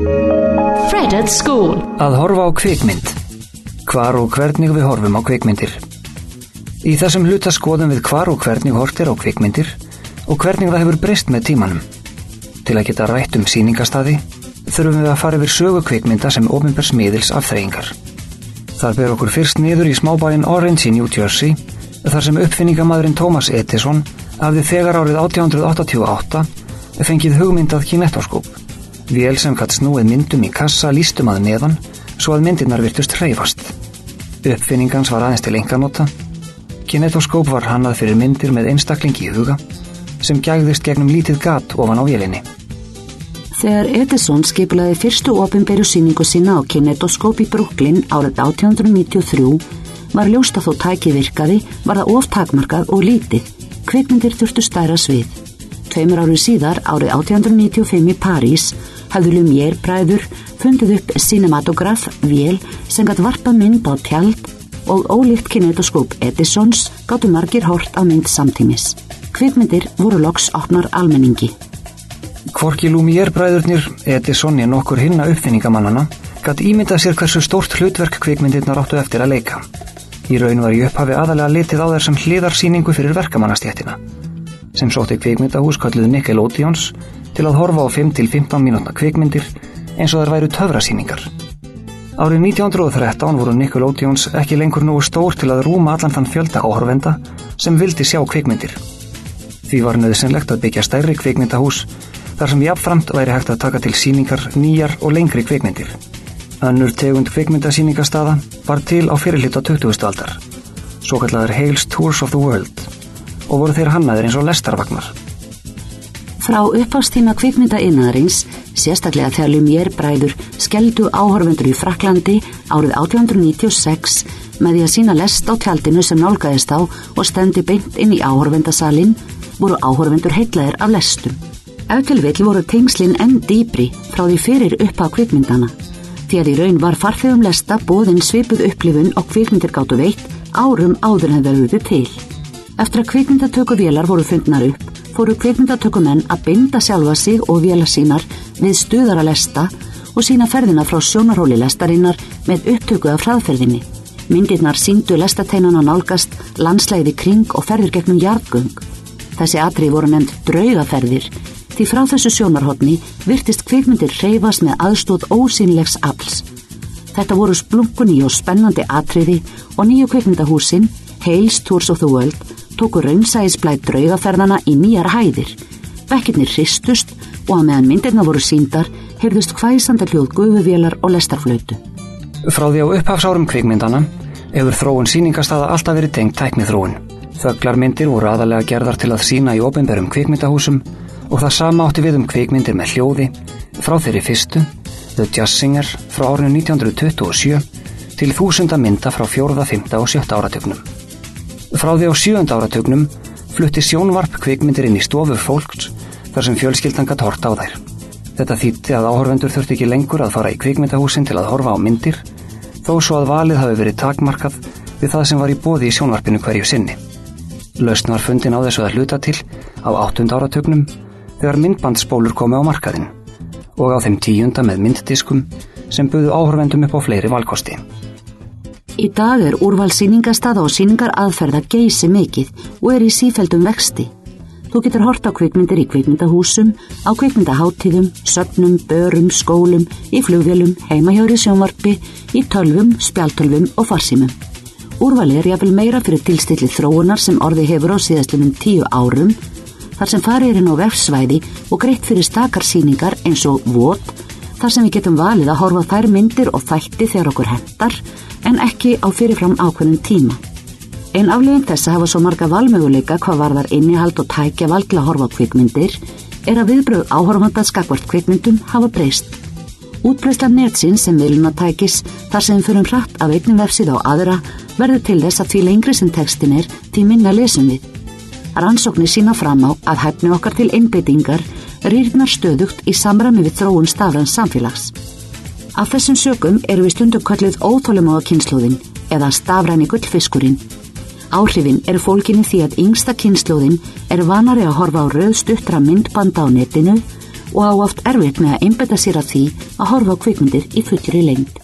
Fred at School Að horfa á kvikmynd. Hvar og hvernig við horfum á kvikmyndir. Í þessum hluta skoðum við hvar og hvernig hort er á kvikmyndir og hvernig það hefur breyst með tímanum. Til að geta rætt um síningastadi þurfum við að fara yfir sögu kvikmynda sem ofinbærs miðils afþreyingar. Þar ber okkur fyrst niður í smábæin Orange í New Jersey þar sem uppfinningamadurinn Thomas Edison hafði þegar árið 1888 fengið hugmyndað kinetoskóp. Vél sem katt snúið myndum í kassa lístum að neðan svo að myndirnar virtust hreyfast. Uppfinningans var aðeins til enganóta. Kinetoskóp var hannað fyrir myndir með einstaklingi í huga sem gægðist gegnum lítið gat ofan á vélinni. Þegar Edison skipulaði fyrstu ofinberu síningu sína á kinetoskóp í Brooklyn árið 1893 var ljóst að þó tæki virkaði var það oftakmarkað og lítið. Kvikmyndir þurftu stæra svið. Tveimur árið síðar, árið 1895 í París, hafðu Lumière bræður fundið upp cinematograf, vél, sem gæti varpa mynd á tjald og ólíkt kinetoskóp Edisons gáttu margir hort á mynd samtímis. Kvikmyndir voru loks opnar almenningi. Kvorki Lumière bræðurnir, Edison í nokkur hinna uppfinningamannana, gæti ímyndað sér hversu stórt hlutverk kvikmyndirnar áttu eftir að leika. Í raun var í upphafi aðalega litið á þær sem hliðarsýningu fyrir verkamannastjættina, sem sótti kvikmyndahús kalluð Nickelodeons til að horfa á 5-15 mínútna kvikmyndir eins og þær væru töfrasýningar. Árið 1913 voru Nickelodeons ekki lengur nógu stór til að rúma allan þann fjölda áhorfenda sem vildi sjá kvikmyndir. Því var nöðsynlegt að byggja stærri kvikmyndahús þar sem jáfnframt væri hægt að taka til síningar nýjar og lengri kvikmyndir. Önnur tegund kvikmyndasýningastada var til á fyrirlita 20. aldar, svo kallar Hales Tours of the World og voru þeir hannaðir eins og lestarvagnar. Frá uppástíma kvikmynda innæðarins, sérstaklega þegar Lumière bræður skeldu áhorfendur í Fraklandi árið 1896 með því að sína lest á tjaldinu sem nálgæðist á og stendi beint inn í áhorfendasalinn, voru áhorfendur heitlaðir af lestum. Vill voru tengslinn enn dýbri frá því fyrir upp á kvikmyndana, því að í raun var farþegum lesta bóðin svipuð upplifun og kvikmyndir gáttu veitt árum áður en verðuðu til. Eftir að kvikmyndatöku vélar voru fundnar upp, fóru kvikmyndatökumenn að binda sjálfa sig og vélar sínar við stuðara lesta og sína ferðina frá sjónarhóli lestarinnar með upptöku af hraðferðinni. Myndirnar síndu lestateinan á nálgast, landslæði kring og ferðir gegnum jarðgöng. Þessi atri voru nefnd draugaferðir því frá þessu sjónarhóttni virtist kvikmyndir reyfast með aðstóð ósýnilegs afls. Þetta voru splunkunni og spennandi atriði og nýju kvikmyndahúsin, Hales Tours of the World, tóku raunsæðisblæð draugaferðana í nýjar hæðir. Bekkirnir hristust og að meðan myndirna voru síndar heyrðust hvæsanda hljóð gufuvélar og lestarflötu. Frá því á upphafsárum kvikmyndana hefur þróun síningastada alltaf verið tengt tæknið þróun. Þögglar myndir voru aðalega gerðar til að sína í ofinberum kvikmyndahúsum og það sama átti við um kvikmyndir með hljóði frá þeirri fyrstu, The Jazz Singer frá árinu 1927 til þúsunda mynda frá fjórða, fymta og sjötta áratögnum. Frá því á sjönda áratögnum flutti sjónvarp kvikmyndir inn í stofu fólks þar sem fjölskyldan gatt horta á þær. Þetta þýtti að áhorfendur þurfti ekki lengur að fara í kvikmyndahúsin til að horfa á myndir þó svo að valið hafi verið takmarkað við það sem var í bóði í sjónvarpinu hverju sinni. Lausn var fundin á þessu að hluta til á áttund áratögnum þegar myndbandsspólur komi á markaðin og á þeim tíunda með mynddiskum sem buðu áhorfendum upp á fleiri valkosti. Í dag er úrval síningastaða og síningar aðferða geysi mikið og er í sífældum vexti. Þú getur hort á kvikmyndir í kvikmyndahúsum, á kvikmyndaháttíðum, söpnum, börum, skólum, í flugvélum, heimahjóri sjónvarpi, í tölvum, spjaltölvum og farsímum. Úrvali er jáfnvel meira fyrir tilstilli þróunar sem orði hefur á síðastlunum tíu árum, þar sem farið er inn á vefsvæði og greitt fyrir stakarsýningar eins og vót, þar sem við getum valið að horfa þær myndir og þætti þegar okkur hendar, en ekki á fyrirfram ákveðnum tíma. Einn afleginn þess að hafa svo marga valmöguleika hvað varðar innihald og tækja valgla horfa kvikmyndir er að viðbröð áhorfanda skakvart kvikmyndum hafa breyst. Útbreysla netsins sem viljunatækis þar sem fyrir hratt af einnum vefsið á aðra verður til þess að því lengri sem tekstin er því minna lesum við. Rannsóknir sína fram á að hæfni okkar til einbeitingar rýrnar stöðugt í samræmi við þróun stafrans samfélags. Af þessum sögum eru við stundum kallið óþólum á kynnslóðin eða stafræni gullfiskurinn Áhrifin eru fólkinni því að yngsta kynnslóðin er vanari að horfa á rauðstuttra myndbanda á netinu og á oft erfitt með að einbeta sér að því að horfa á kvikmyndir í fullri lengd.